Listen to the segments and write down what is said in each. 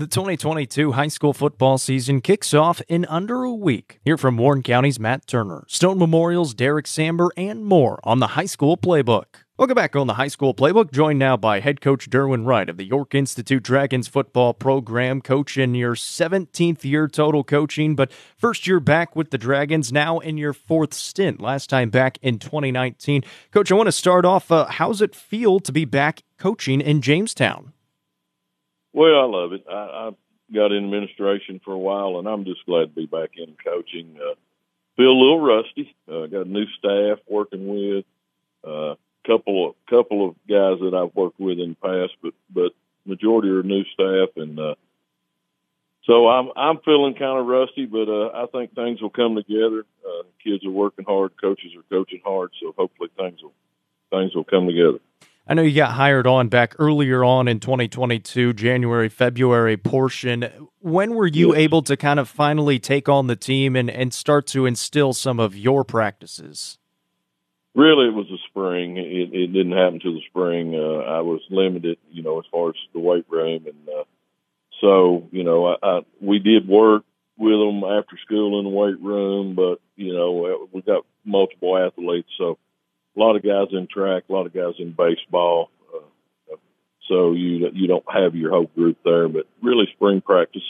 The 2022 high school football season kicks off in under a week. Hear from Warren County's Matt Turner, Stone Memorial's Derek Samber, and more on the high school playbook. Welcome back on the high school playbook, joined now by head coach Derwin Wright of the York Institute Dragons football program, coach in your 17th year total coaching, but first year back with the Dragons, now in your fourth stint, last time back in 2019. Coach, I want to start off. Uh, how's it feel to be back coaching in Jamestown? Well, I love it. I, I got in administration for a while, and I'm just glad to be back in coaching. Uh, feel a little rusty. Uh, got a new staff working with. A uh, couple of couple of guys that I've worked with in the past, but but majority are new staff, and uh, so I'm I'm feeling kind of rusty. But uh, I think things will come together. Uh, kids are working hard, coaches are coaching hard, so hopefully things will things will come together. I know you got hired on back earlier on in 2022, January, February portion. When were you able to kind of finally take on the team and, and start to instill some of your practices? Really, it was the spring. It, it didn't happen till the spring. Uh, I was limited, you know, as far as the weight room, and uh, so you know, I, I, we did work with them after school in the weight room, but you know, we got multiple athletes, so a lot of guys in track, a lot of guys in baseball. Uh, so you you don't have your whole group there, but really spring practice.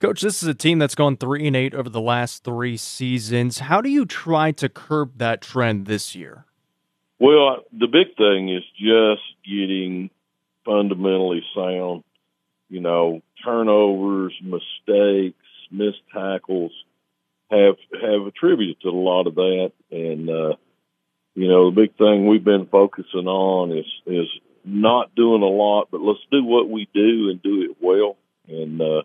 Coach, this is a team that's gone three and eight over the last three seasons. How do you try to curb that trend this year? Well, the big thing is just getting fundamentally sound. You know, turnovers, mistakes, missed tackles have have attributed to a lot of that, and uh, you know, the big thing we've been focusing on is is not doing a lot, but let's do what we do and do it well. And uh,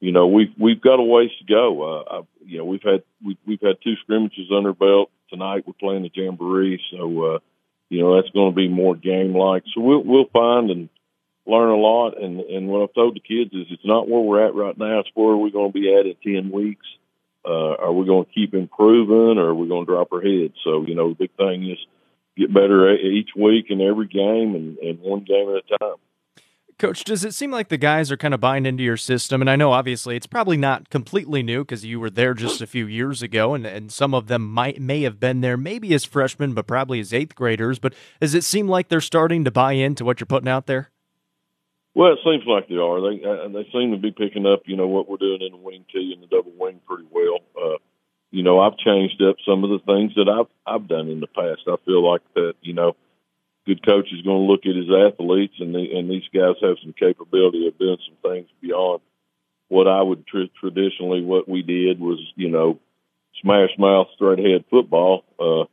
you know, we've we've got a ways to go. Uh, I, you know, we've had we, we've had two scrimmages under belt tonight. We're playing the jamboree, so uh, you know that's going to be more game like. So we'll we'll find and learn a lot. And and what I've told the kids is it's not where we're at right now. It's where we're going to be at in ten weeks uh, are we going to keep improving or are we going to drop our head? So, you know, the big thing is get better each week and every game and, and one game at a time. Coach, does it seem like the guys are kind of buying into your system? And I know obviously it's probably not completely new because you were there just a few years ago, and, and some of them might may have been there maybe as freshmen, but probably as eighth graders. But does it seem like they're starting to buy into what you're putting out there? Well, it seems like they are. They uh, they seem to be picking up, you know, what we're doing in the wing tee and the double wing pretty well. Uh, you know, I've changed up some of the things that I've I've done in the past. I feel like that, you know, good coach is going to look at his athletes, and the, and these guys have some capability of doing some things beyond what I would tr- traditionally what we did was, you know, smash mouth straight ahead football. Uh,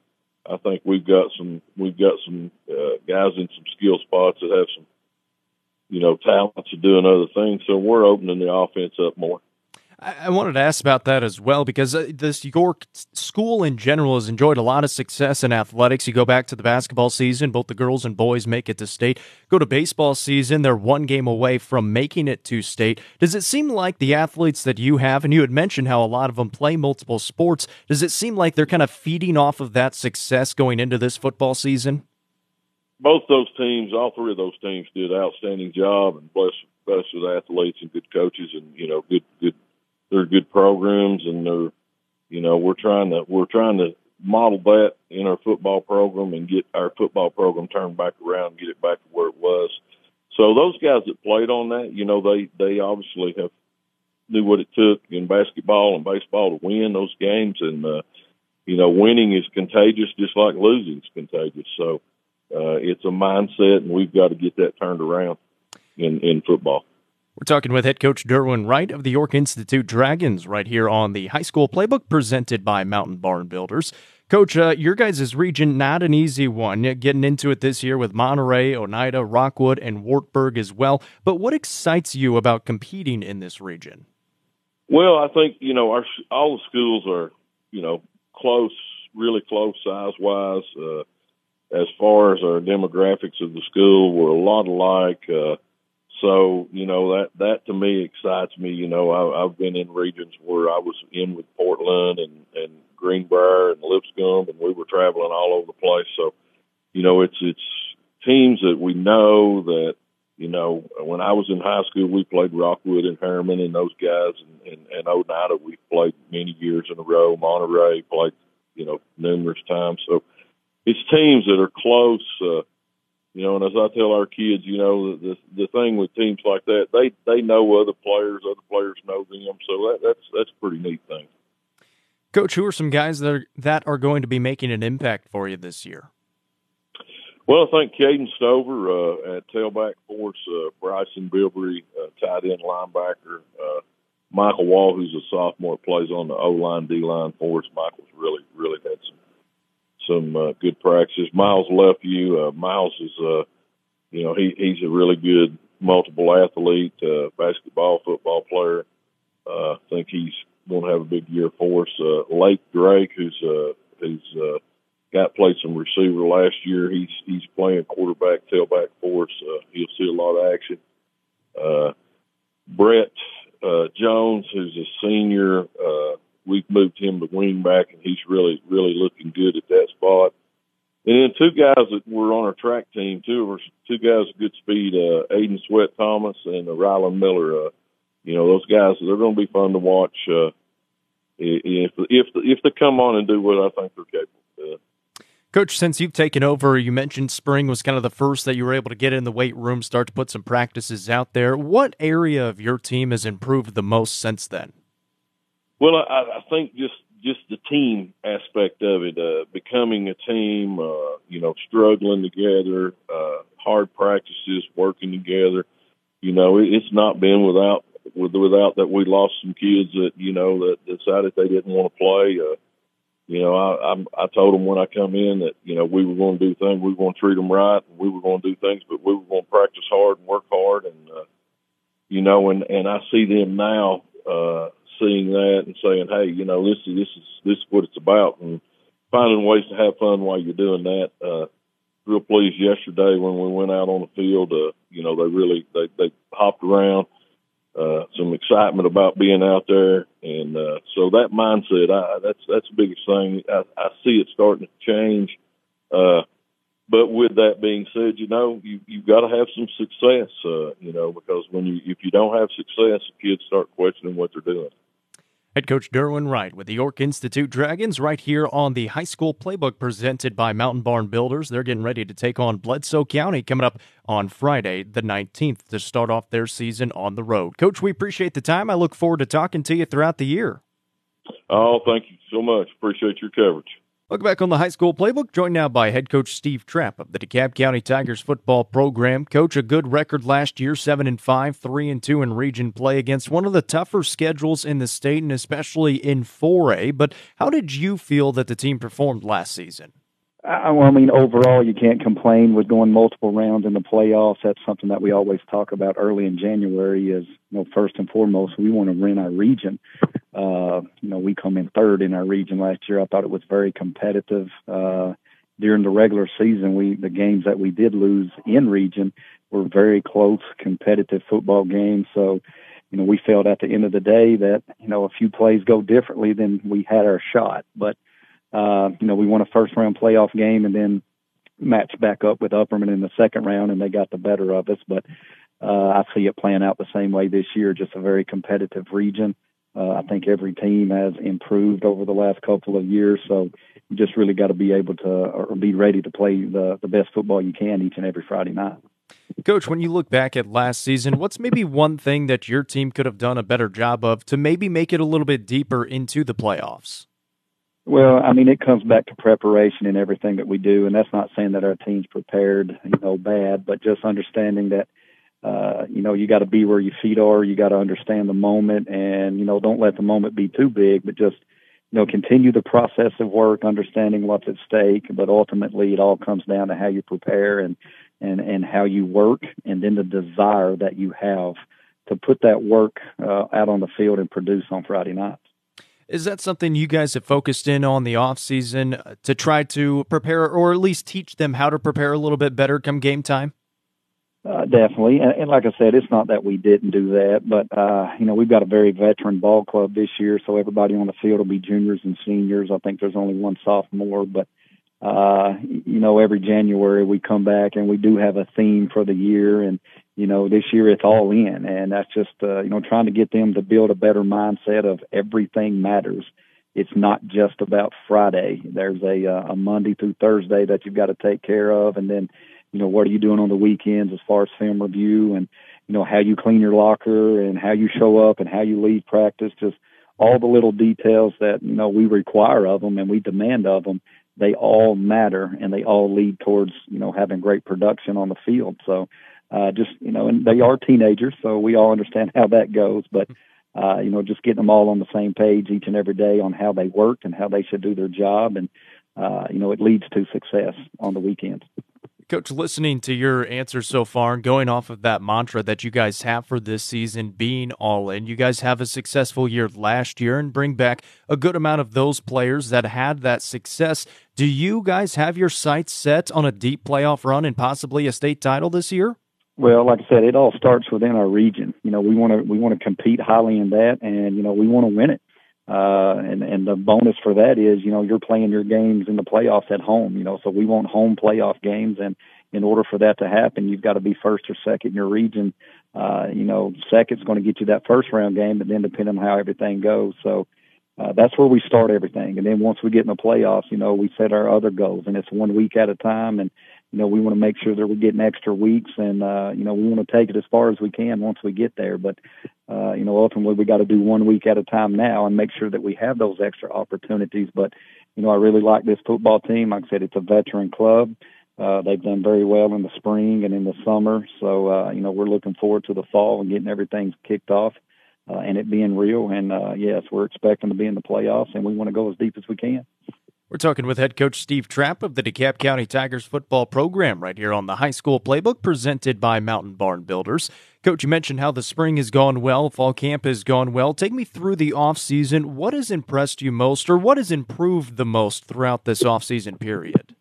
I think we've got some we've got some uh, guys in some skill spots that have some you know, talents are doing other things. So we're opening the offense up more. I wanted to ask about that as well because uh, this York school in general has enjoyed a lot of success in athletics. You go back to the basketball season, both the girls and boys make it to state. Go to baseball season, they're one game away from making it to state. Does it seem like the athletes that you have, and you had mentioned how a lot of them play multiple sports, does it seem like they're kind of feeding off of that success going into this football season? Both those teams, all three of those teams, did an outstanding job, and blessed blessed with athletes and good coaches, and you know, good good they're good programs, and they're you know we're trying to we're trying to model that in our football program and get our football program turned back around, get it back to where it was. So those guys that played on that, you know, they they obviously have knew what it took in basketball and baseball to win those games, and uh, you know, winning is contagious, just like losing is contagious. So uh, it's a mindset, and we've got to get that turned around in in football. We're talking with head coach Derwin Wright of the York Institute Dragons right here on the high school playbook presented by Mountain Barn Builders. Coach, uh, your guys' region, not an easy one. Getting into it this year with Monterey, Oneida, Rockwood, and Wartburg as well. But what excites you about competing in this region? Well, I think, you know, our all the schools are, you know, close, really close size wise. Uh, as far as our demographics of the school, we're a lot alike. Uh, so, you know, that, that to me excites me. You know, I, I've been in regions where I was in with Portland and, and Greenbrier and Lipscomb and we were traveling all over the place. So, you know, it's, it's teams that we know that, you know, when I was in high school, we played Rockwood and Harriman and those guys, and, and, and Oneida we played many years in a row. Monterey played, you know, numerous times. So it's teams that are close. Uh, you know, and as I tell our kids, you know, the the thing with teams like that, they they know other players, other players know them, so that that's that's a pretty neat thing. Coach, who are some guys that are, that are going to be making an impact for you this year? Well, I think Caden Stover uh, at tailback for us, uh, Bryson Bilbrey, uh, tight end linebacker, uh, Michael Wall, who's a sophomore, plays on the O line, D line for us. Michael's really, really had some some uh, good practices. Miles Lefew, uh, Miles is, uh, you know, he he's a really good multiple athlete, uh, basketball, football player. Uh, I think he's going to have a big year for us. Uh, Lake Drake, who's uh, who's uh, got played some receiver last year. He's he's playing quarterback, tailback for us. Uh, he'll see a lot of action. Uh, Brett uh, Jones, who's a senior, uh, we've moved him to wing back, and he's really really looking good at that spot. And then two guys that were on our track team, two of our two guys good speed, uh, Aiden Sweat Thomas and uh, Rylan Miller. Uh, you know those guys, they're going to be fun to watch. Uh, if if if they come on and do what I think they're capable. of. Coach, since you've taken over, you mentioned spring was kind of the first that you were able to get in the weight room, start to put some practices out there. What area of your team has improved the most since then? Well, I, I think just just the team aspect of it, uh, becoming a team, uh, you know, struggling together, uh, hard practices, working together. You know, it, it's not been without with, without that we lost some kids that you know that decided they didn't want to play. Uh, you know, I, I I told them when I come in that you know we were going to do things, we were going to treat them right, and we were going to do things, but we were going to practice hard and work hard, and uh, you know, and and I see them now uh, seeing that and saying, hey, you know, this is this is this is what it's about, and finding ways to have fun while you're doing that. Uh, real pleased yesterday when we went out on the field. Uh, you know, they really they they hopped around uh, some excitement about being out there, and uh, so that mindset, I, that's that's the biggest thing. I, I see it starting to change. Uh, but with that being said, you know, you you've got to have some success, uh, you know, because when you if you don't have success, kids start questioning what they're doing. Head coach Derwin Wright with the York Institute Dragons right here on the high school playbook presented by Mountain Barn Builders. They're getting ready to take on Bledsoe County coming up on Friday, the 19th, to start off their season on the road. Coach, we appreciate the time. I look forward to talking to you throughout the year. Oh, thank you so much. Appreciate your coverage. Welcome back on the high school playbook, joined now by head coach Steve Trapp of the DeKalb County Tigers football program. Coach, a good record last year, seven and five, three and two in region play against one of the tougher schedules in the state, and especially in 4A. But how did you feel that the team performed last season? I, I mean, overall, you can't complain with going multiple rounds in the playoffs. That's something that we always talk about early in January. Is you know, first and foremost, we want to win our region. Uh, you know, we come in third in our region last year. I thought it was very competitive. Uh, during the regular season, we the games that we did lose in region were very close, competitive football games. So, you know, we felt at the end of the day that you know a few plays go differently than we had our shot, but uh, you know, we won a first round playoff game and then matched back up with Upperman in the second round, and they got the better of us. But uh, I see it playing out the same way this year, just a very competitive region. Uh, I think every team has improved over the last couple of years, so you just really got to be able to or be ready to play the, the best football you can each and every Friday night. Coach, when you look back at last season, what's maybe one thing that your team could have done a better job of to maybe make it a little bit deeper into the playoffs? Well, I mean, it comes back to preparation and everything that we do, and that's not saying that our team's prepared, you know, bad, but just understanding that, uh, you know, you got to be where your feet are. You got to understand the moment, and you know, don't let the moment be too big, but just, you know, continue the process of work, understanding what's at stake. But ultimately, it all comes down to how you prepare and and and how you work, and then the desire that you have to put that work uh, out on the field and produce on Friday nights. Is that something you guys have focused in on the off season uh, to try to prepare, or at least teach them how to prepare a little bit better come game time? Uh, definitely, and, and like I said, it's not that we didn't do that, but uh, you know we've got a very veteran ball club this year, so everybody on the field will be juniors and seniors. I think there's only one sophomore, but uh, you know every January we come back and we do have a theme for the year, and you know, this year it's all in, and that's just uh, you know trying to get them to build a better mindset of everything matters. It's not just about Friday. There's a uh, a Monday through Thursday that you've got to take care of, and then you know what are you doing on the weekends as far as film review and you know how you clean your locker and how you show up and how you leave practice. Just all the little details that you know we require of them and we demand of them. They all matter and they all lead towards you know having great production on the field. So uh, just you know, and they are teenagers, so we all understand how that goes. But uh, you know, just getting them all on the same page each and every day on how they work and how they should do their job, and uh, you know, it leads to success on the weekends. Coach, listening to your answers so far and going off of that mantra that you guys have for this season, being all in, you guys have a successful year last year and bring back a good amount of those players that had that success. Do you guys have your sights set on a deep playoff run and possibly a state title this year? Well, like I said, it all starts within our region. You know, we want to we want to compete highly in that, and you know, we want to win it. Uh, and and the bonus for that is, you know, you're playing your games in the playoffs at home. You know, so we want home playoff games, and in order for that to happen, you've got to be first or second in your region. Uh, you know, second's going to get you that first round game, but then depending on how everything goes, so. Uh, that's where we start everything, and then once we get in the playoffs, you know, we set our other goals, and it's one week at a time, and you know, we want to make sure that we're getting extra weeks and, uh, you know, we want to take it as far as we can once we get there. But, uh, you know, ultimately we got to do one week at a time now and make sure that we have those extra opportunities. But, you know, I really like this football team. Like I said, it's a veteran club. Uh, they've done very well in the spring and in the summer. So, uh, you know, we're looking forward to the fall and getting everything kicked off. Uh, and it being real. And uh, yes, we're expecting to be in the playoffs, and we want to go as deep as we can. We're talking with head coach Steve Trapp of the DeKalb County Tigers football program right here on the high school playbook presented by Mountain Barn Builders. Coach, you mentioned how the spring has gone well, fall camp has gone well. Take me through the off season. What has impressed you most or what has improved the most throughout this off season period?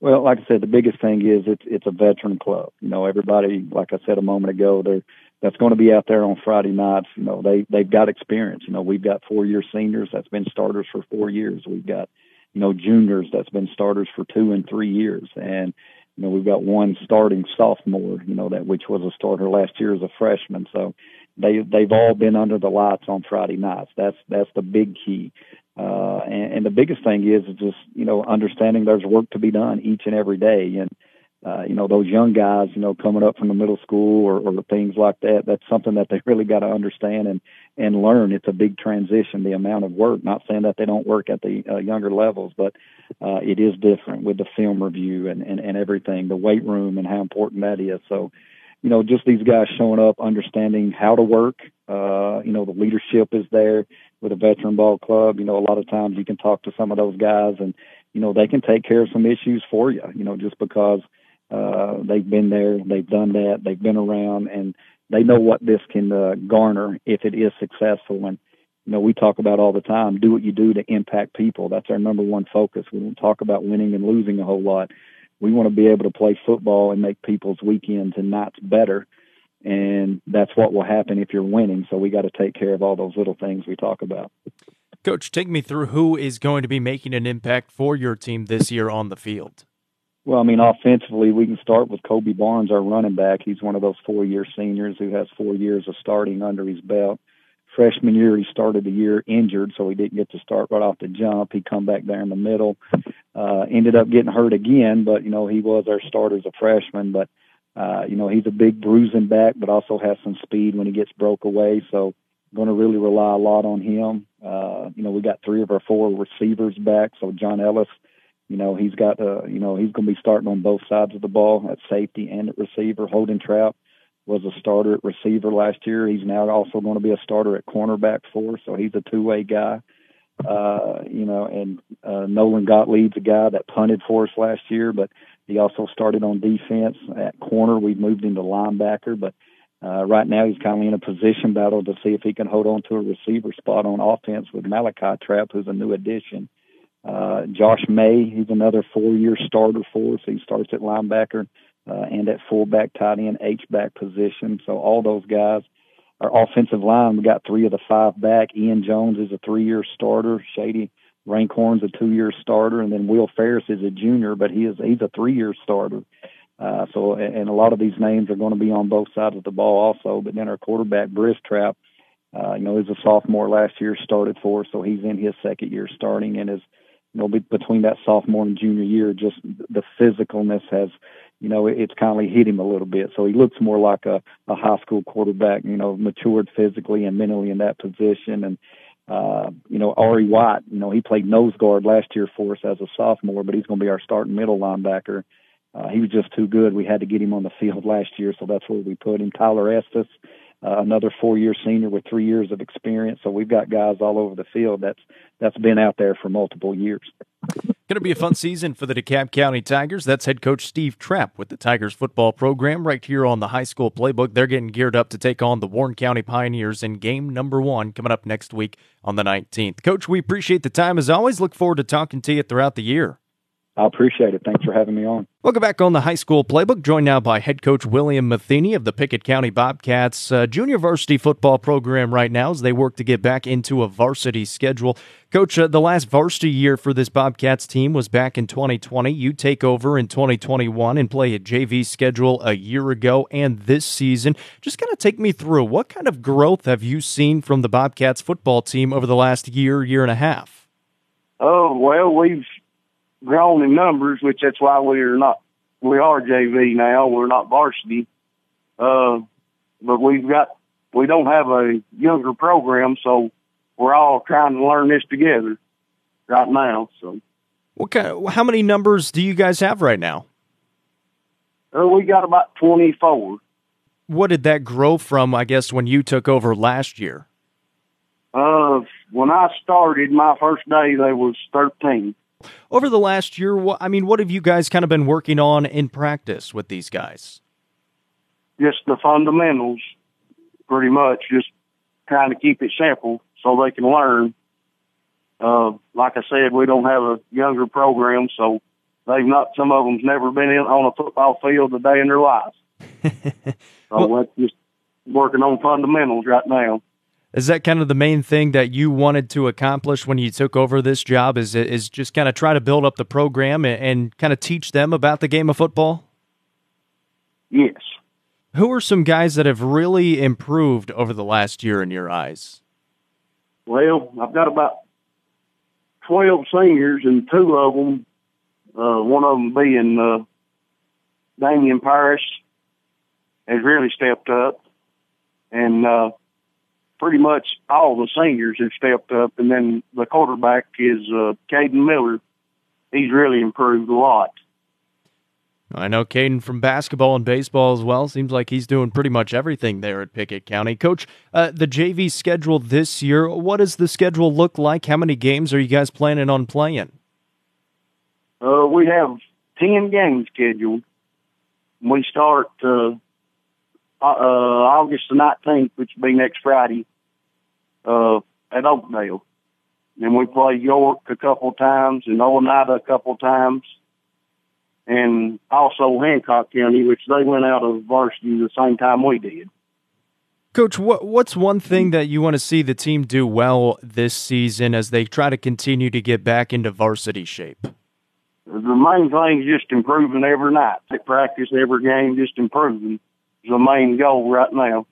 Well, like I said, the biggest thing is it's it's a veteran club. You know, everybody, like I said a moment ago, they're that's going to be out there on Friday nights. You know, they they've got experience. You know, we've got four year seniors that's been starters for four years. We've got you know, juniors that's been starters for two and three years. And, you know, we've got one starting sophomore, you know, that which was a starter last year as a freshman. So they they've all been under the lights on Friday nights. That's that's the big key. Uh and, and the biggest thing is just, you know, understanding there's work to be done each and every day. And uh, you know, those young guys, you know, coming up from the middle school or, or things like that, that's something that they really got to understand and, and learn. It's a big transition, the amount of work, not saying that they don't work at the uh, younger levels, but, uh, it is different with the film review and, and, and everything, the weight room and how important that is. So, you know, just these guys showing up, understanding how to work. Uh, you know, the leadership is there with a veteran ball club. You know, a lot of times you can talk to some of those guys and, you know, they can take care of some issues for you, you know, just because, they've been there, they've done that, they've been around, and they know what this can uh, garner if it is successful. And you know, we talk about all the time, do what you do to impact people. That's our number one focus. We don't talk about winning and losing a whole lot. We want to be able to play football and make people's weekends and nights better. And that's what will happen if you're winning. So we got to take care of all those little things we talk about. Coach, take me through who is going to be making an impact for your team this year on the field. Well, I mean, offensively, we can start with Kobe Barnes, our running back. He's one of those four-year seniors who has four years of starting under his belt. Freshman year, he started the year injured, so he didn't get to start right off the jump. He come back there in the middle, uh, ended up getting hurt again, but you know he was our starter as a freshman. But uh, you know he's a big bruising back, but also has some speed when he gets broke away. So going to really rely a lot on him. Uh, you know we got three of our four receivers back, so John Ellis you know, he's got, uh, you know, he's going to be starting on both sides of the ball at safety and at receiver. Holden Trout was a starter at receiver last year. He's now also going to be a starter at cornerback for so he's a two-way guy. Uh, you know, and uh, Nolan Gottlieb's a guy that punted for us last year, but he also started on defense at corner. We've moved into linebacker, but uh, right now he's kind of in a position battle to see if he can hold on to a receiver spot on offense with Malachi Trapp, who's a new addition. Uh, Josh May, he's another four-year starter for us. He starts at linebacker uh, and at fullback, tight end, H-back position. So all those guys. Our offensive line, we got three of the five back. Ian Jones is a three-year starter. Shady Rankhorn's a two-year starter, and then Will Ferris is a junior, but he is he's a three-year starter. Uh, so, and a lot of these names are going to be on both sides of the ball also. But then our quarterback, Bristrap, uh, you know, he's a sophomore last year, started for so he's in his second year starting, and is, you know, between that sophomore and junior year, just the physicalness has, you know, it's kind of hit him a little bit. So he looks more like a, a high school quarterback, you know, matured physically and mentally in that position, and uh, you know, Ari White, you know, he played nose guard last year for us as a sophomore, but he's going to be our starting middle linebacker. Uh, he was just too good. We had to get him on the field last year, so that's where we put him. Tyler Estes, Uh, another four-year senior with three years of experience. So we've got guys all over the field that's that's been out there for multiple years. Going to be a fun season for the DeKalb County Tigers. That's head coach Steve Trapp with the Tigers football program right here on the high school playbook. They're getting geared up to take on the Warren County Pioneers in game number one coming up next week on the 19th. Coach, we appreciate the time as always. Look forward to talking to you throughout the year. I appreciate it. Thanks for having me on. Welcome back on the high school playbook. Joined now by head coach William Matheny of the Pickett County Bobcats uh, junior varsity football program right now as they work to get back into a varsity schedule. Coach, uh, the last varsity year for this Bobcats team was back in 2020. You take over in 2021 and play a JV schedule a year ago and this season. Just kind of take me through what kind of growth have you seen from the Bobcats football team over the last year, year and a half? Oh, well, we've grown in numbers, which that's why we're not, we are JV now. We're not varsity. Uh, but we've got, we don't have a younger program, so we're all trying to learn this together right now. So, what kind? Of, how many numbers do you guys have right now? Uh, we got about twenty-four. What did that grow from? I guess when you took over last year. Uh, when I started my first day, there was thirteen. Over the last year, I mean, what have you guys kind of been working on in practice with these guys? Just the fundamentals, pretty much. Just trying to keep it simple so they can learn. Uh, like I said, we don't have a younger program, so they've not. Some of them's never been in on a football field a day in their lives. so well, we're just working on fundamentals right now. Is that kind of the main thing that you wanted to accomplish when you took over this job? Is is just kind of try to build up the program and, and kind of teach them about the game of football? Yes. Who are some guys that have really improved over the last year in your eyes? Well, I've got about 12 seniors and two of them, uh, one of them being, uh, Damian Parrish has really stepped up and, uh, pretty much all the seniors have stepped up and then the quarterback is, uh, Caden Miller. He's really improved a lot. I know Caden from basketball and baseball as well. Seems like he's doing pretty much everything there at Pickett County. Coach, uh, the JV schedule this year, what does the schedule look like? How many games are you guys planning on playing? Uh, we have 10 games scheduled. We start uh, uh, August the 19th, which will be next Friday, uh, at Oakdale. And we play York a couple times and Oneida a couple times and also Hancock County, which they went out of varsity the same time we did. Coach, what what's one thing that you want to see the team do well this season as they try to continue to get back into varsity shape? The main thing is just improving every night. They practice every game, just improving is the main goal right now.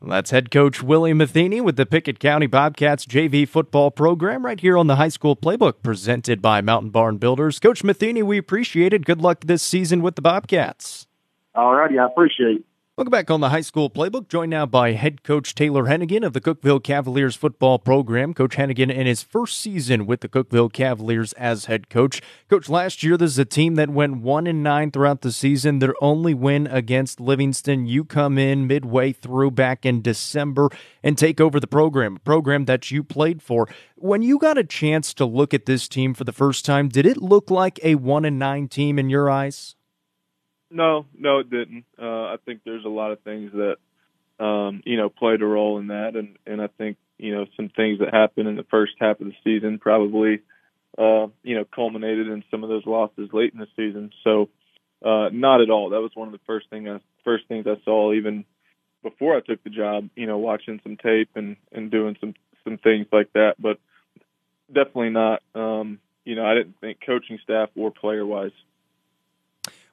That's head coach Willie Matheny with the Pickett County Bobcats JV football program right here on the high school playbook presented by Mountain Barn Builders. Coach Matheny, we appreciate it. Good luck this season with the Bobcats. All righty, I appreciate it. Welcome back on the high school playbook. Joined now by head coach Taylor Hennigan of the Cookeville Cavaliers football program. Coach Hennigan in his first season with the Cookeville Cavaliers as head coach. Coach, last year this is a team that went one and nine throughout the season. Their only win against Livingston. You come in midway through back in December and take over the program, a program that you played for. When you got a chance to look at this team for the first time, did it look like a one and nine team in your eyes? No, no, it didn't. Uh, I think there's a lot of things that um, you know played a role in that, and and I think you know some things that happened in the first half of the season probably uh, you know culminated in some of those losses late in the season. So uh, not at all. That was one of the first thing I, first things I saw even before I took the job. You know, watching some tape and and doing some some things like that, but definitely not. Um, you know, I didn't think coaching staff or player wise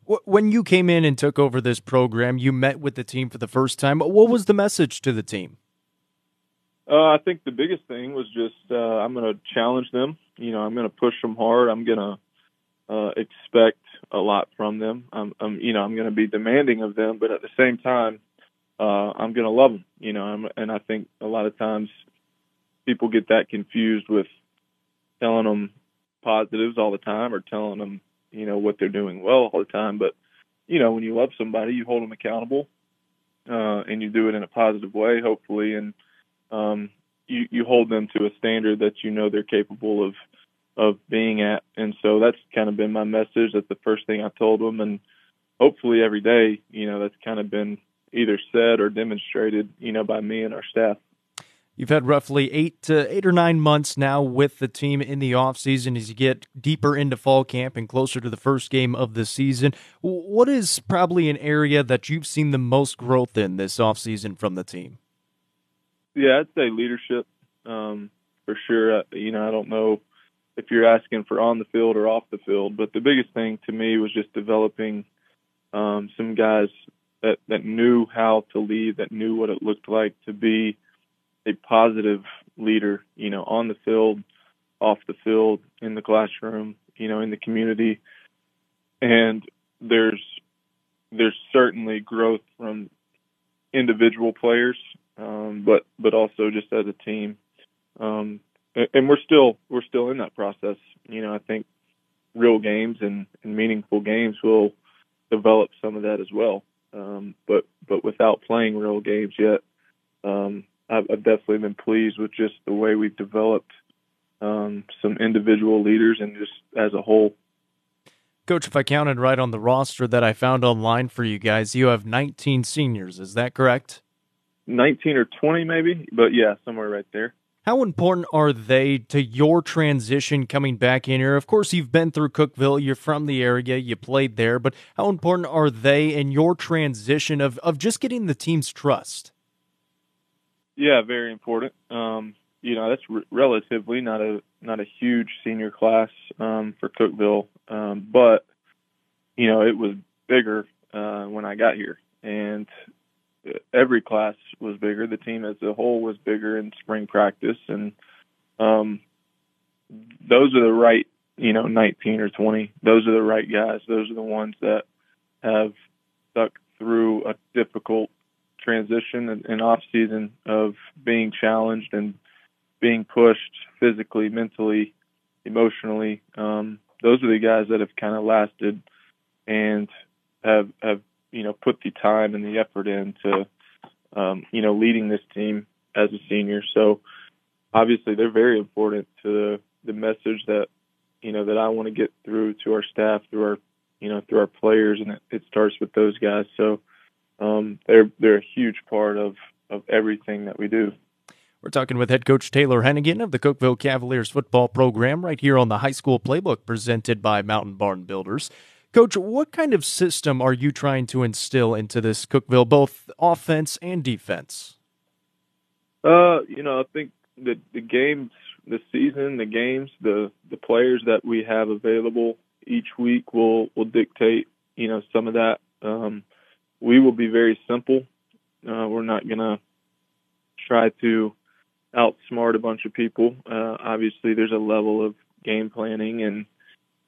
When you came in and took over this program, you met with the team for the first time. What was the message to the team? Uh, I think the biggest thing was just uh, I'm going to challenge them. You know, I'm going to push them hard. I'm going to uh, expect a lot from them. I'm, I'm you know, I'm going to be demanding of them, but at the same time, uh, I'm going to love them. You know, I'm, and I think a lot of times people get that confused with telling them positives all the time or telling them, you know, what they're doing well all the time. But, you know, when you love somebody, you hold them accountable, uh, and you do it in a positive way, hopefully. And, um, you, you hold them to a standard that you know they're capable of, of being at. And so that's kind of been my message. That's the first thing I told them. And hopefully every day, you know, that's kind of been either said or demonstrated, you know, by me and our staff. You've had roughly eight to eight or nine months now with the team in the offseason as you get deeper into fall camp and closer to the first game of the season. What is probably an area that you've seen the most growth in this offseason from the team? Yeah, I'd say leadership um, for sure. Uh, you know, I don't know if you're asking for on the field or off the field, but the biggest thing to me was just developing um, some guys that that knew how to lead, that knew what it looked like to be a positive leader, you know, on the field, off the field, in the classroom, you know, in the community. And there's there's certainly growth from individual players, um, but but also just as a team. Um, and we're still we're still in that process. You know, I think real games and, and meaningful games will develop some of that as well. Um, but but without playing real games yet, um, I've, I've definitely been pleased with just the way we've developed um, some individual leaders and just as a whole. Coach, if I counted right on the roster that I found online for you guys, you have 19 seniors. Is that correct? 19 or 20, maybe, but yeah, somewhere right there. How important are they to your transition coming back in here? Of course, you've been through Cookeville, you're from the area, you played there, but how important are they in your transition of, of just getting the team's trust? Yeah, very important. Um, you know, that's re- relatively not a not a huge senior class um, for Cookeville, um, but you know, it was bigger uh, when I got here, and every class was bigger. The team as a whole was bigger in spring practice, and um, those are the right, you know, 19 or 20. Those are the right guys. Those are the ones that have stuck through a difficult transition and, and off season of being challenged and being pushed physically, mentally, emotionally. Um, those are the guys that have kind of lasted and have have you know put the time and the effort into um, you know leading this team as a senior. So obviously they're very important to the the message that you know that I want to get through to our staff through our you know through our players, and it, it starts with those guys. So um, they're they're a huge part of of everything that we do. We're talking with head coach Taylor Hennigan of the Cookeville Cavaliers football program right here on the high school playbook presented by Mountain Barn Builders. Coach, what kind of system are you trying to instill into this Cookeville, both offense and defense? Uh, you know, I think the the games, the season, the games, the the players that we have available each week will will dictate, you know, some of that. Um, we will be very simple. Uh, we're not going to try to outsmart a bunch of people. Uh, obviously, there's a level of game planning and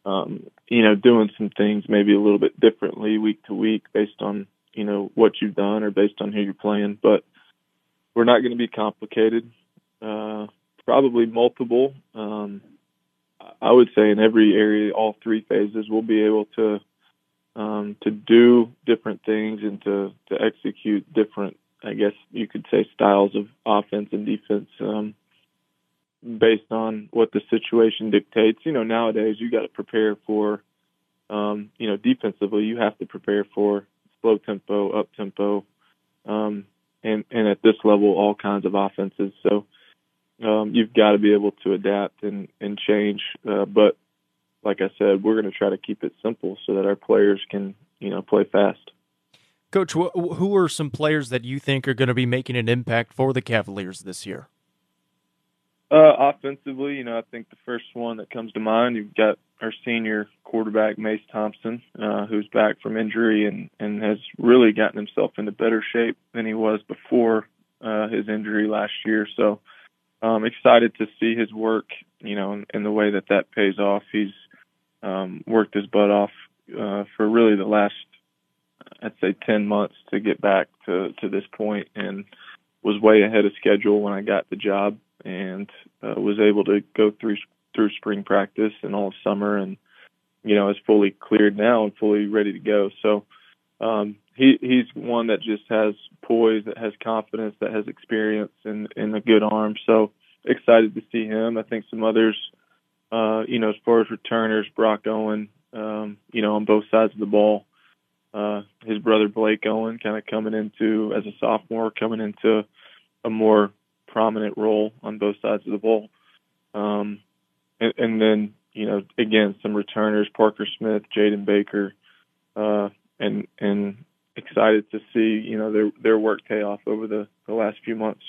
um, you know doing some things maybe a little bit differently week to week based on you know what you've done or based on who you're playing. But we're not going to be complicated. Uh, probably multiple. Um, I would say in every area, all three phases, we'll be able to um, to do different things and to, to execute different, I guess you could say, styles of offense and defense um, based on what the situation dictates. You know, nowadays you got to prepare for, um, you know, defensively you have to prepare for slow tempo, up tempo, um, and and at this level all kinds of offenses. So um, you've got to be able to adapt and and change. Uh, but like I said, we're going to try to keep it simple so that our players can, you know, play fast. Coach, who are some players that you think are going to be making an impact for the Cavaliers this year? Uh, offensively, you know, I think the first one that comes to mind, you've got our senior quarterback Mace Thompson, uh, who's back from injury and and has really gotten himself into better shape than he was before uh, his injury last year. So, I'm um, excited to see his work, you know, and, and the way that that pays off. He's um, worked his butt off uh, for really the last, I'd say, ten months to get back to to this point, and was way ahead of schedule when I got the job, and uh, was able to go through through spring practice and all of summer, and you know is fully cleared now and fully ready to go. So. Um, he he's one that just has poise, that has confidence, that has experience and and a good arm. So excited to see him. I think some others, uh, you know, as far as returners, Brock Owen, um, you know, on both sides of the ball. Uh, his brother Blake Owen kind of coming into as a sophomore, coming into a more prominent role on both sides of the ball. Um, and, and then, you know, again, some returners, Parker Smith, Jaden Baker, uh, and, and excited to see, you know, their, their work pay off over the, the last few months.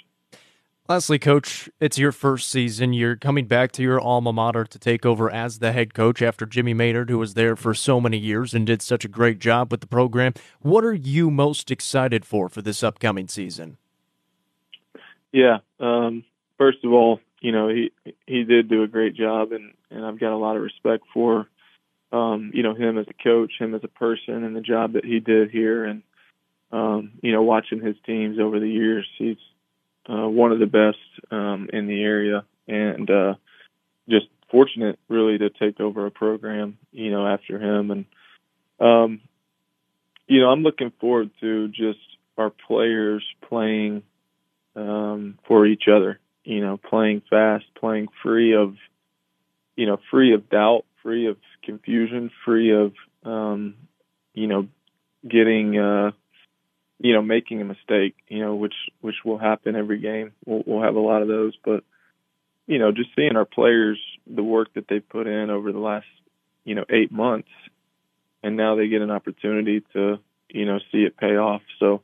Lastly, coach, it's your first season. You're coming back to your alma mater to take over as the head coach after Jimmy Maynard, who was there for so many years and did such a great job with the program. What are you most excited for for this upcoming season? Yeah, um, first of all, you know he he did do a great job, and and I've got a lot of respect for, um, you know, him as a coach, him as a person, and the job that he did here, and um, you know, watching his teams over the years, he's uh, one of the best um, in the area, and uh, just fortunate really to take over a program, you know, after him. And um, you know, I'm looking forward to just our players playing um, for each other. You know, playing fast, playing free of, you know, free of doubt, free of confusion, free of, um, you know, getting. Uh, you know, making a mistake, you know, which which will happen every game. We'll, we'll have a lot of those, but you know, just seeing our players, the work that they put in over the last, you know, eight months, and now they get an opportunity to, you know, see it pay off. So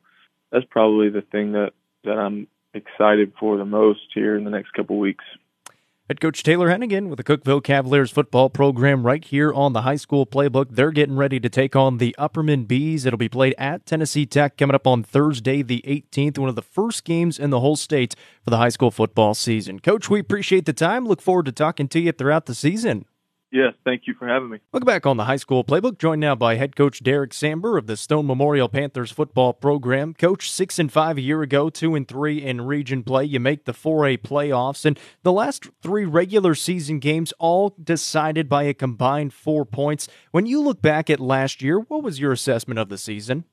that's probably the thing that that I'm excited for the most here in the next couple weeks. Head coach Taylor Hennigan with the Cookeville Cavaliers football program right here on the high school playbook. They're getting ready to take on the Upperman Bees. It'll be played at Tennessee Tech coming up on Thursday, the 18th, one of the first games in the whole state for the high school football season. Coach, we appreciate the time. Look forward to talking to you throughout the season. Yes, thank you for having me. Welcome back on the high school playbook. Joined now by head coach Derek Samber of the Stone Memorial Panthers football program. Coach six and five a year ago, two and three in region play. You make the 4A playoffs, and the last three regular season games all decided by a combined four points. When you look back at last year, what was your assessment of the season?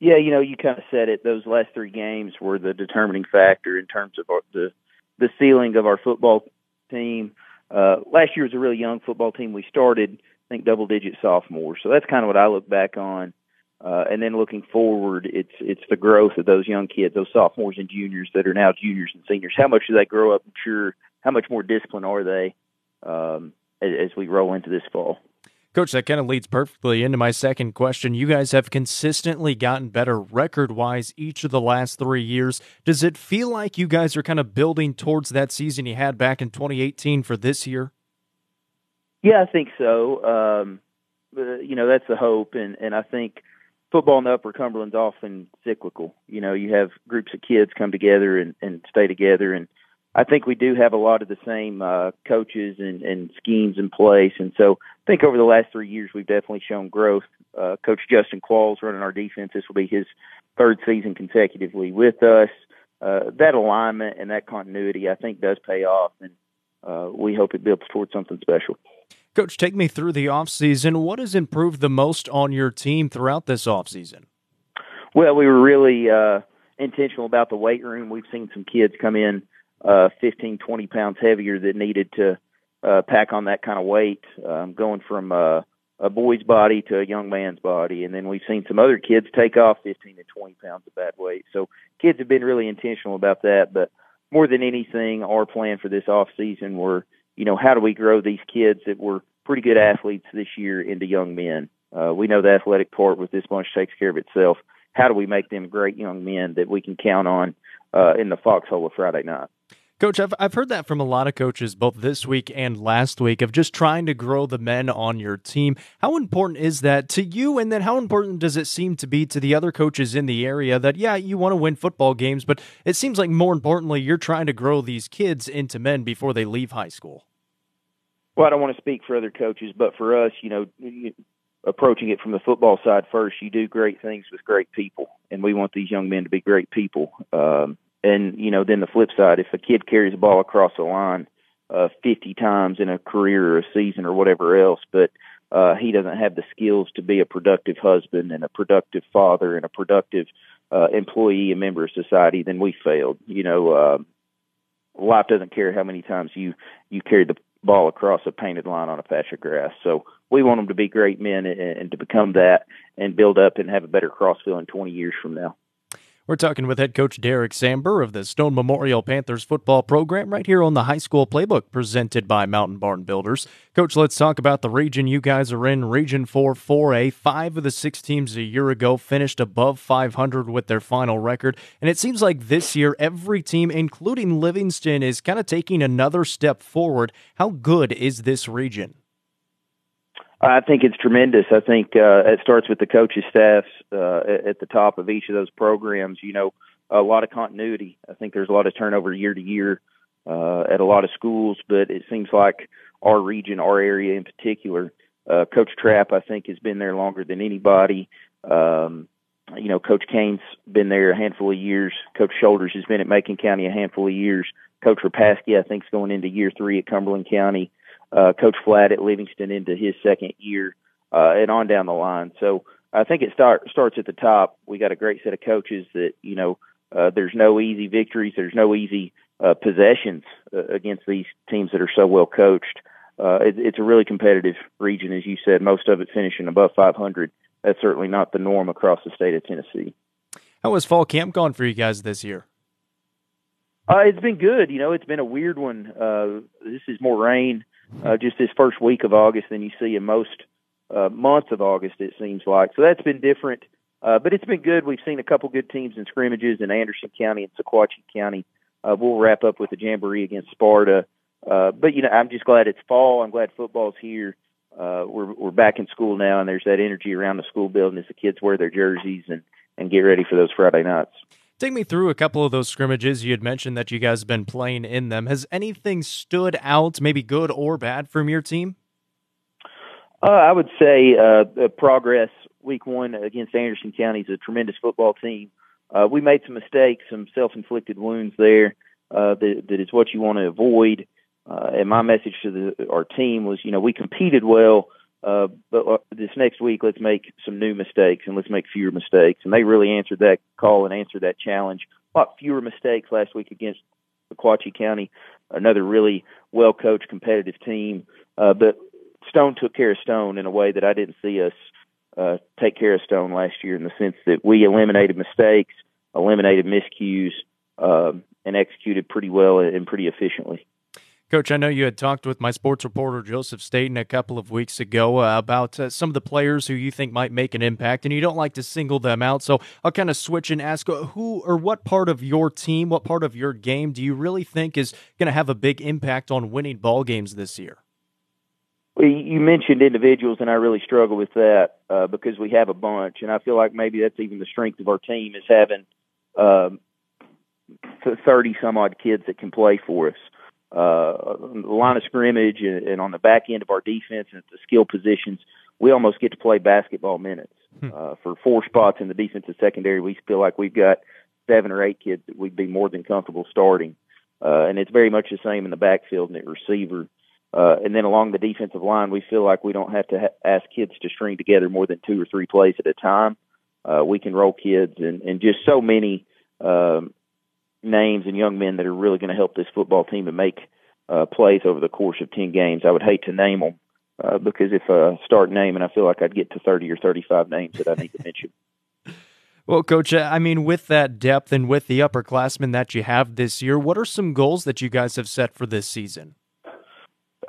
Yeah, you know, you kind of said it. Those last three games were the determining factor in terms of our, the the ceiling of our football team. Uh, last year was a really young football team. We started, I think, double digit sophomores. So that's kind of what I look back on. Uh, and then looking forward, it's it's the growth of those young kids, those sophomores and juniors that are now juniors and seniors. How much do they grow up mature? How much more disciplined are they um, as, as we roll into this fall? Coach, that kind of leads perfectly into my second question. You guys have consistently gotten better record wise each of the last three years. Does it feel like you guys are kind of building towards that season you had back in 2018 for this year? Yeah, I think so. Um, uh, you know, that's the hope. And, and I think football in the Upper Cumberland's often cyclical. You know, you have groups of kids come together and, and stay together. And I think we do have a lot of the same uh, coaches and, and schemes in place. And so I think over the last three years, we've definitely shown growth. Uh, Coach Justin Qualls running our defense. This will be his third season consecutively with us. Uh, that alignment and that continuity, I think, does pay off, and uh, we hope it builds towards something special. Coach, take me through the offseason. What has improved the most on your team throughout this offseason? Well, we were really uh, intentional about the weight room. We've seen some kids come in uh, 15, 20 pounds heavier that needed to uh, pack on that kind of weight, um, going from uh, a boy's body to a young man's body. And then we've seen some other kids take off 15 to 20 pounds of bad weight. So kids have been really intentional about that. But more than anything, our plan for this off season were, you know, how do we grow these kids that were pretty good athletes this year into young men? Uh, we know the athletic part with this bunch takes care of itself. How do we make them great young men that we can count on uh, in the foxhole of Friday night? Coach, I've, I've heard that from a lot of coaches, both this week and last week, of just trying to grow the men on your team. How important is that to you? And then how important does it seem to be to the other coaches in the area that, yeah, you want to win football games, but it seems like more importantly, you're trying to grow these kids into men before they leave high school? Well, I don't want to speak for other coaches, but for us, you know, approaching it from the football side first, you do great things with great people, and we want these young men to be great people. Um, and you know, then the flip side, if a kid carries a ball across the line uh, 50 times in a career or a season or whatever else, but uh, he doesn't have the skills to be a productive husband and a productive father and a productive uh, employee and member of society, then we failed. You know, uh, life doesn't care how many times you you carry the ball across a painted line on a patch of grass. So we want them to be great men and, and to become that and build up and have a better Crossville in 20 years from now. We're talking with head coach Derek Samber of the Stone Memorial Panthers football program right here on the high school playbook presented by Mountain Barn Builders. Coach, let's talk about the region you guys are in, Region 4 4A. Five of the six teams a year ago finished above 500 with their final record. And it seems like this year, every team, including Livingston, is kind of taking another step forward. How good is this region? I think it's tremendous. I think uh, it starts with the coaches' staffs uh, at the top of each of those programs. You know, a lot of continuity. I think there's a lot of turnover year to year uh, at a lot of schools, but it seems like our region, our area in particular, uh, Coach Trapp, I think, has been there longer than anybody. Um, you know, Coach Kane's been there a handful of years. Coach Shoulders has been at Macon County a handful of years. Coach Rapaski, I think, is going into year three at Cumberland County uh, Coach Flatt at Livingston into his second year, uh, and on down the line. So I think it start, starts at the top. We got a great set of coaches that, you know, uh, there's no easy victories. There's no easy uh, possessions uh, against these teams that are so well coached. Uh, it, it's a really competitive region, as you said, most of it finishing above 500. That's certainly not the norm across the state of Tennessee. How was fall camp gone for you guys this year? Uh, it's been good. You know, it's been a weird one. Uh, this is more rain uh, just this first week of August than you see in most uh, months of August. It seems like so that's been different, uh, but it's been good. We've seen a couple good teams in scrimmages in Anderson County and Sequatchie County. Uh, we'll wrap up with the jamboree against Sparta. Uh, but you know, I'm just glad it's fall. I'm glad football's here. Uh, we're we're back in school now, and there's that energy around the school building as the kids wear their jerseys and and get ready for those Friday nights. Take me through a couple of those scrimmages. You had mentioned that you guys have been playing in them. Has anything stood out, maybe good or bad, from your team? Uh, I would say uh, progress week one against Anderson County is a tremendous football team. Uh, we made some mistakes, some self-inflicted wounds there. Uh, that, that is what you want to avoid. Uh, and my message to the, our team was, you know, we competed well, uh, but uh, this next week, let's make some new mistakes and let's make fewer mistakes. And they really answered that call and answered that challenge. A lot fewer mistakes last week against Sequatchie County, another really well coached, competitive team. Uh, but Stone took care of Stone in a way that I didn't see us uh, take care of Stone last year in the sense that we eliminated mistakes, eliminated miscues, um, and executed pretty well and pretty efficiently. Coach, I know you had talked with my sports reporter Joseph Staten a couple of weeks ago uh, about uh, some of the players who you think might make an impact, and you don't like to single them out. So I'll kind of switch and ask uh, who or what part of your team, what part of your game do you really think is going to have a big impact on winning ball games this year? Well, you mentioned individuals, and I really struggle with that uh, because we have a bunch, and I feel like maybe that's even the strength of our team is having um, thirty some odd kids that can play for us uh, the line of scrimmage and, and on the back end of our defense and at the skill positions, we almost get to play basketball minutes. Hmm. Uh, for four spots in the defensive secondary, we feel like we've got seven or eight kids that we'd be more than comfortable starting. Uh, and it's very much the same in the backfield and at receiver. Uh, and then along the defensive line, we feel like we don't have to ha- ask kids to string together more than two or three plays at a time. Uh, we can roll kids and, and just so many um, names and young men that are really going to help this football team to make uh, plays over the course of 10 games. I would hate to name them uh, because if I start naming, I feel like I'd get to 30 or 35 names that I need to mention. Well, Coach, I mean, with that depth and with the upperclassmen that you have this year, what are some goals that you guys have set for this season?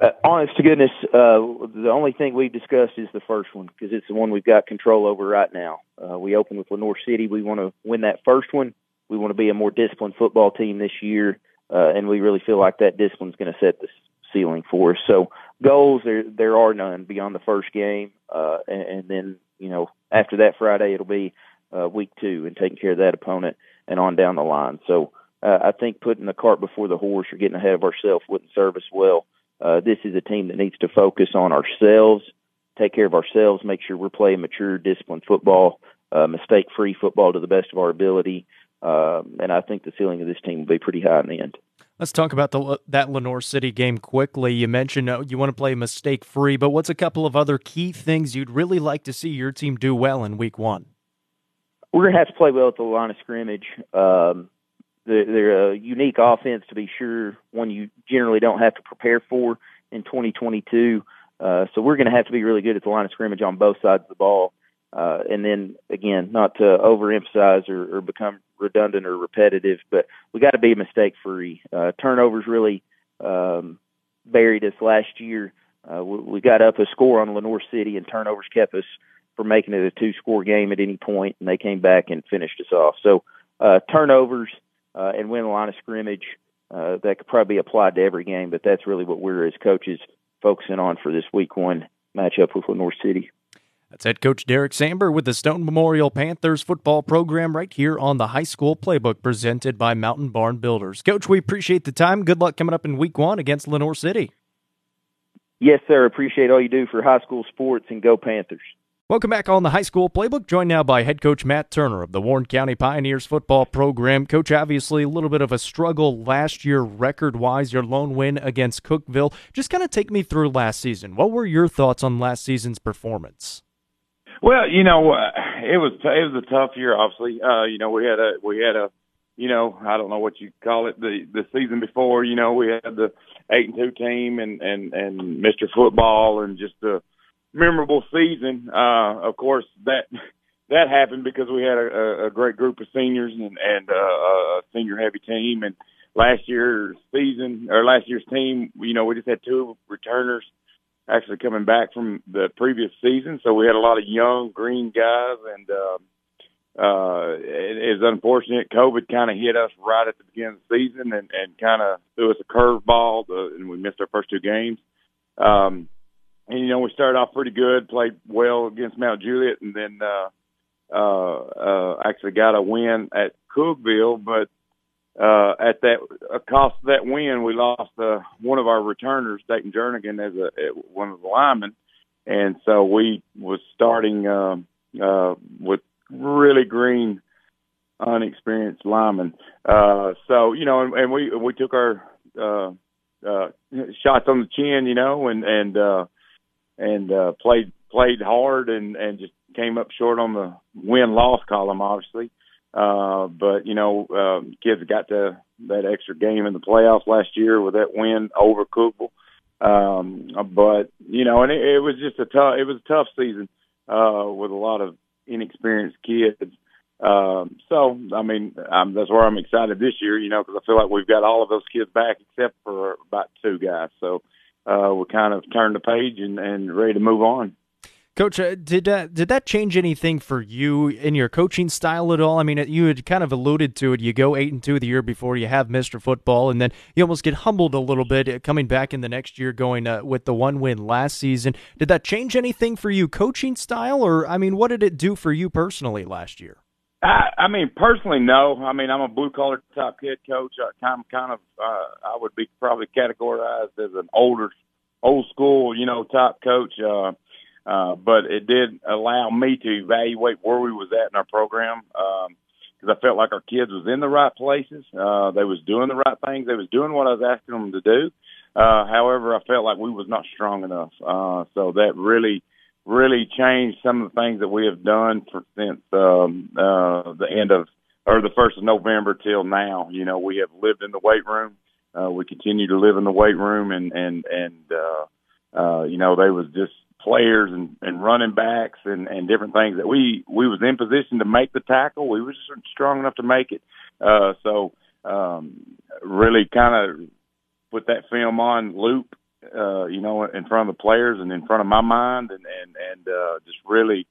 Uh, honest to goodness, uh, the only thing we've discussed is the first one because it's the one we've got control over right now. Uh, we open with Lenoir City. We want to win that first one. We want to be a more disciplined football team this year. uh, and we really feel like that discipline's going to set the ceiling for us. So goals there there are none beyond the first game, uh, and, and then you know after that Friday it'll be uh, week two and taking care of that opponent and on down the line. So uh, I think putting the cart before the horse or getting ahead of ourselves wouldn't serve us well. Uh, this is a team that needs to focus on ourselves, take care of ourselves, make sure we're playing mature, disciplined football, uh, mistake-free football to the best of our ability. Um, and I think the ceiling of this team will be pretty high in the end. Let's talk about the that Lenoir City game quickly. You mentioned uh, you want to play mistake free, but what's a couple of other key things you'd really like to see your team do well in Week One? We're gonna have to play well at the line of scrimmage. Um, they're, they're a unique offense to be sure, one you generally don't have to prepare for in 2022. Uh, so we're going to have to be really good at the line of scrimmage on both sides of the ball. Uh, and then again, not to overemphasize or, or become redundant or repetitive, but we got to be mistake free. Uh, turnovers really um, buried us last year. Uh, we, we got up a score on Lenoir City, and turnovers kept us from making it a two score game at any point, and they came back and finished us off. So uh, turnovers uh, and win the line of scrimmage. Uh, that could probably be applied to every game, but that's really what we're as coaches focusing on for this week one matchup with Lenoir City. That's head coach Derek Samber with the Stone Memorial Panthers football program right here on the high school playbook presented by Mountain Barn Builders. Coach, we appreciate the time. Good luck coming up in week one against Lenoir City. Yes, sir. Appreciate all you do for high school sports and go Panthers. Welcome back on the high school playbook. Joined now by head coach Matt Turner of the Warren County Pioneers football program. Coach, obviously a little bit of a struggle last year, record wise. Your lone win against Cookeville. Just kind of take me through last season. What were your thoughts on last season's performance? Well, you know, uh, it was it was a tough year. Obviously, uh, you know, we had a we had a, you know, I don't know what you call it the the season before. You know, we had the eight and two team and and and Mr. Football and just a memorable season. Uh, of course, that that happened because we had a, a great group of seniors and, and uh, a senior heavy team. And last year's season or last year's team, you know, we just had two returners actually coming back from the previous season, so we had a lot of young green guys and. Uh, uh, it is unfortunate. COVID kind of hit us right at the beginning of the season and, and kind of threw us a curveball, and we missed our first two games. Um, and you know we started off pretty good, played well against Mount Juliet, and then uh, uh, uh, actually got a win at Cookeville. But uh, at that uh, cost of that win, we lost uh, one of our returners, Dayton Jernigan, as a one of the linemen, and so we was starting uh, uh, with really green, unexperienced linemen. Uh, so you know, and, and we we took our uh, uh, shots on the chin, you know, and and uh, and uh, played played hard and and just came up short on the win loss column, obviously. Uh, but you know, uh, kids got to that extra game in the playoffs last year with that win over Cookeville. Um, but you know, and it, it was just a tough. It was a tough season uh, with a lot of inexperienced kids. Um, so, I mean, um, that's where I'm excited this year, you know, because I feel like we've got all of those kids back except for about two guys. So, uh, we kind of turned the page and, and ready to move on. Coach, uh, did uh, did that change anything for you in your coaching style at all? I mean, you had kind of alluded to it. You go eight and two the year before, you have Mister Football, and then you almost get humbled a little bit uh, coming back in the next year, going uh, with the one win last season. Did that change anything for you, coaching style, or I mean, what did it do for you personally last year? I, I mean, personally, no. I mean, I'm a blue collar type head coach. I'm kind of, uh, I would be probably categorized as an older, old school, you know, type coach. Uh, but it did allow me to evaluate where we was at in our program. Um, cause I felt like our kids was in the right places. Uh, they was doing the right things. They was doing what I was asking them to do. Uh, however, I felt like we was not strong enough. Uh, so that really, really changed some of the things that we have done for, since um, uh, the end of or the first of November till now. You know, we have lived in the weight room. Uh, we continue to live in the weight room, and and and uh, uh, you know, they was just players and, and running backs and, and different things that we we was in position to make the tackle. We was strong enough to make it. Uh, so um, really kind of put that film on loop uh, you know, in front of the players and in front of my mind, and and and uh, just really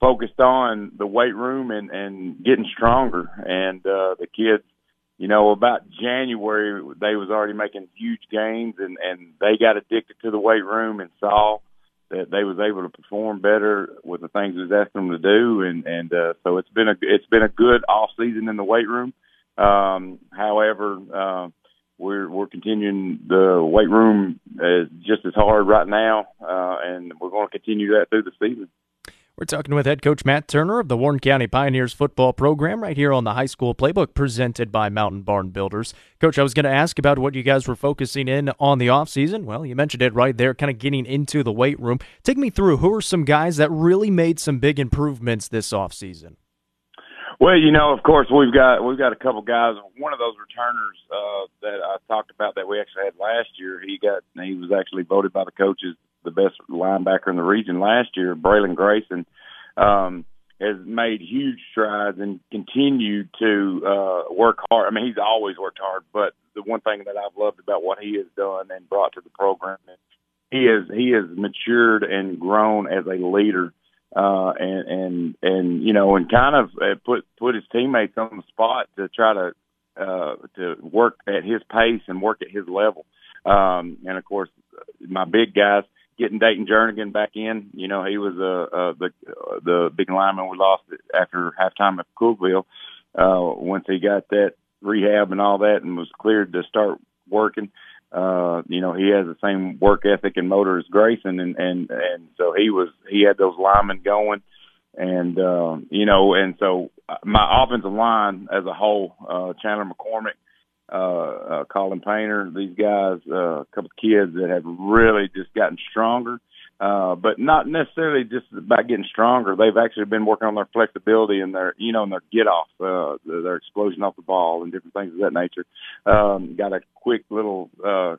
focused on the weight room and and getting stronger. And uh, the kids, you know, about January, they was already making huge gains, and and they got addicted to the weight room and saw that they was able to perform better with the things we was asking them to do, and and uh, so it's been a it's been a good off season in the weight room. Um, however, uh, we're we're continuing the weight room is just as hard right now, uh, and we're going to continue that through the season. We're talking with head coach Matt Turner of the Warren County Pioneers football program right here on the high school playbook presented by Mountain Barn Builders. Coach, I was going to ask about what you guys were focusing in on the offseason. Well, you mentioned it right there, kind of getting into the weight room. Take me through who are some guys that really made some big improvements this offseason? Well, you know, of course, we've got we've got a couple guys. One of those returners uh, that I talked about that we actually had last year. He got he was actually voted by the coaches the best linebacker in the region last year, Braylon Grayson, um, has made huge strides and continued to uh, work hard. I mean, he's always worked hard, but the one thing that I've loved about what he has done and brought to the program, he has he has matured and grown as a leader, uh, and and and you know, and kind of uh, put put his teammates on the spot to try to uh, to work at his pace and work at his level. Um, and of course, my big guys getting Dayton Jernigan back in. You know, he was uh, uh, the uh, the big lineman we lost after halftime at Cookeville. Uh, once he got that rehab and all that, and was cleared to start working, uh, you know, he has the same work ethic and motor as Grayson, and and and so he was he had those linemen going, and uh, you know, and so my offensive line as a whole, uh, Chandler McCormick uh, uh, Colin Painter, these guys, uh, a couple of kids that have really just gotten stronger. Uh, but not necessarily just about getting stronger. They've actually been working on their flexibility and their, you know, and their get off, uh, their explosion off the ball and different things of that nature. Um, got a quick little, uh,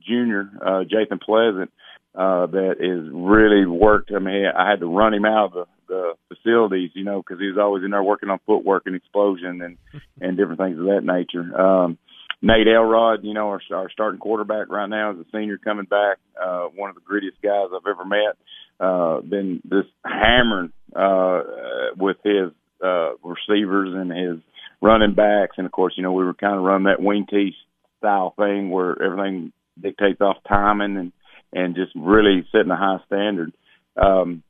junior, uh, Jathan Pleasant, uh, that is really worked. I mean, I had to run him out of the, the facilities, you know, because he was always in there working on footwork and explosion and and different things of that nature. Um, Nate Elrod, you know, our, our starting quarterback right now is a senior coming back. Uh, one of the grittiest guys I've ever met. Uh, been this hammering, uh, with his, uh, receivers and his running backs. And of course, you know, we were kind of running that wing tee style thing where everything dictates off timing and, and just really setting a high standard. Um,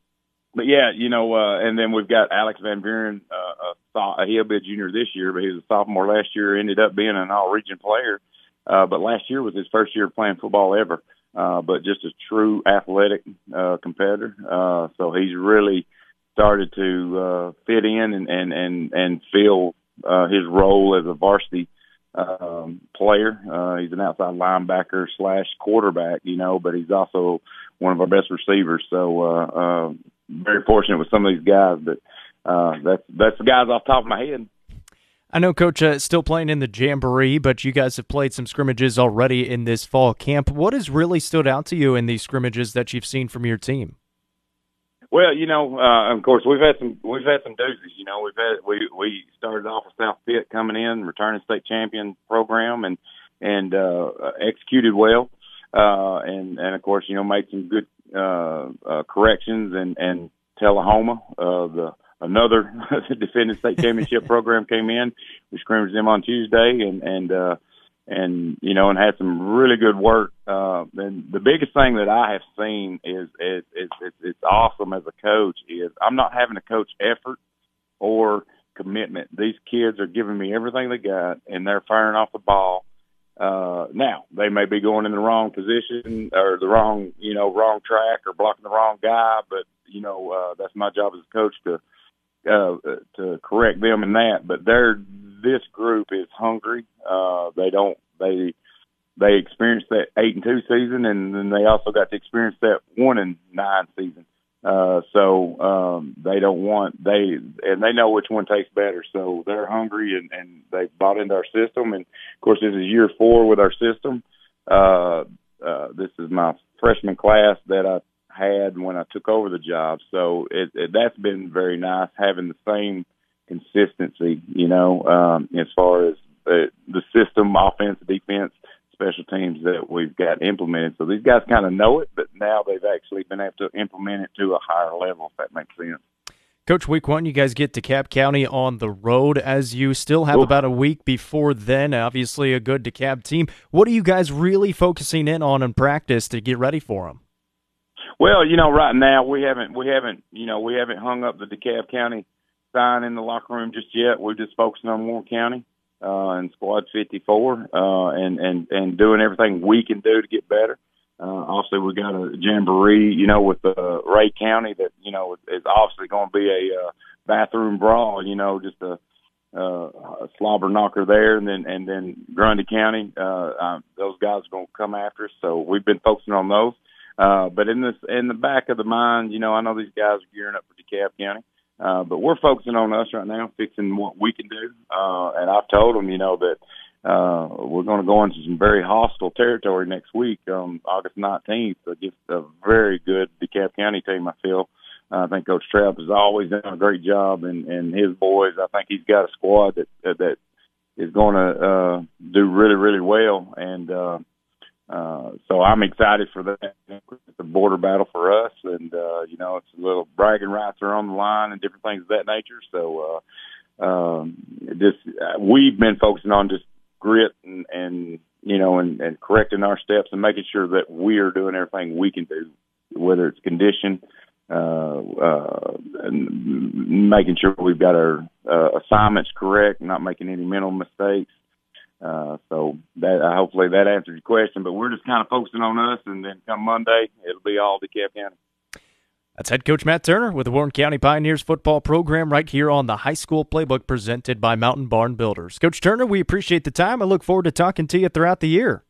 but yeah, you know, uh, and then we've got Alex Van Buren, uh, a, he'll be a junior this year, but he was a sophomore last year, ended up being an all region player. Uh, but last year was his first year playing football ever. Uh, but just a true athletic, uh, competitor. Uh, so he's really started to, uh, fit in and, and, and, and feel, uh, his role as a varsity, um, player. Uh, he's an outside linebacker slash quarterback, you know, but he's also one of our best receivers. So, uh, uh, very fortunate with some of these guys, but uh, that's that's the guys off the top of my head. I know Coach uh, still playing in the Jamboree, but you guys have played some scrimmages already in this fall camp. What has really stood out to you in these scrimmages that you've seen from your team? Well, you know, uh, of course, we've had some we've had some doozies. You know, we've had we we started off with South Pitt coming in, returning state champion program, and and uh, executed well, uh, and and of course, you know, made some good uh, uh, corrections and and Tullahoma, uh, the another defending state championship program came in. We scrimmaged them on Tuesday and and uh, and you know and had some really good work. Uh, and the biggest thing that I have seen is is it's it's, it's awesome as a coach is I'm not having to coach effort or commitment. These kids are giving me everything they got and they're firing off the ball uh, now they may be going in the wrong position or the wrong, you know, wrong track or blocking the wrong guy, but you know, uh, that's my job as a coach to, uh, to correct them in that. But they're, this group is hungry. Uh, they don't, they, they experienced that eight and two season and then they also got to experience that one and nine season. Uh, so, um, they don't want, they, and they know which one tastes better. So they're hungry and, and they bought into our system. And of course, this is year four with our system. Uh, uh, this is my freshman class that I had when I took over the job. So it, it, that's been very nice having the same consistency, you know, um, as far as the, the system, offense, defense, special teams that we've got implemented. So these guys kind of know it, but now they've actually been able to implement it to a higher level, if that makes sense. Coach, week one, you guys get to DeKalb County on the road as you still have about a week before then. Obviously, a good DeKalb team. What are you guys really focusing in on in practice to get ready for them? Well, you know, right now we haven't we haven't you know we haven't hung up the DeKalb County sign in the locker room just yet. We're just focusing on Warren County uh, and Squad 54 uh, and and and doing everything we can do to get better. Uh, obviously, we got a jamboree, you know, with uh, Rhea County that you know is obviously going to be a uh, bathroom brawl. You know, just a, uh, a slobber knocker there, and then and then Grundy County. Uh, uh, those guys are going to come after us, so we've been focusing on those. Uh, but in this, in the back of the mind, you know, I know these guys are gearing up for DeKalb County, uh, but we're focusing on us right now, fixing what we can do. Uh, and I've told them, you know, that uh, we're going to go into some very hostile territory next week, um, August 19th, against a very good DeKalb County team. I feel. Uh, I think Coach Trapp has always done a great job, and and his boys. I think he's got a squad that that is going to uh, do really really well, and uh, uh, so I'm excited for that. It's a border battle for us, and uh, you know, it's a little bragging rights are on the line and different things of that nature. So, uh, um, just uh, we've been focusing on just grit and, and you know, and, and correcting our steps and making sure that we are doing everything we can do, whether it's condition, uh, uh, and making sure we've got our uh, assignments correct, not making any mental mistakes. Uh, so that uh, hopefully that answers your question. But we're just kind of focusing on us, and then come Monday, it'll be all DeKalb County. That's head coach Matt Turner with the Warren County Pioneers football program right here on the high school playbook presented by Mountain Barn Builders. Coach Turner, we appreciate the time. I look forward to talking to you throughout the year.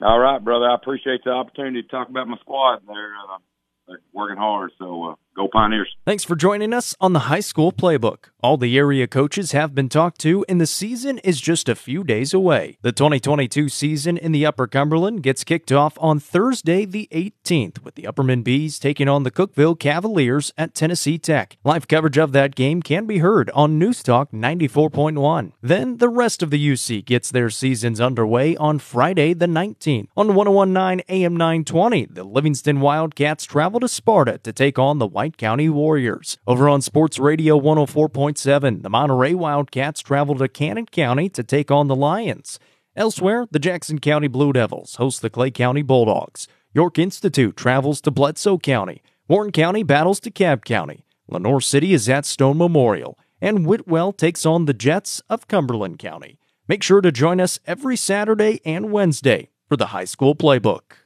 All right, brother. I appreciate the opportunity to talk about my squad. They're, uh, they're working hard, so uh, Go Pioneers. Thanks for joining us on the High School Playbook. All the area coaches have been talked to, and the season is just a few days away. The 2022 season in the Upper Cumberland gets kicked off on Thursday, the 18th, with the Upperman Bees taking on the Cookeville Cavaliers at Tennessee Tech. Live coverage of that game can be heard on News Talk 94.1. Then the rest of the UC gets their seasons underway on Friday, the 19th. On 1019 AM 920, the Livingston Wildcats travel to Sparta to take on the White County Warriors. Over on Sports Radio 104.7, the Monterey Wildcats travel to Cannon County to take on the Lions. Elsewhere, the Jackson County Blue Devils host the Clay County Bulldogs. York Institute travels to Bledsoe County. Warren County battles DeKalb County. Lenoir City is at Stone Memorial. And Whitwell takes on the Jets of Cumberland County. Make sure to join us every Saturday and Wednesday for the High School Playbook.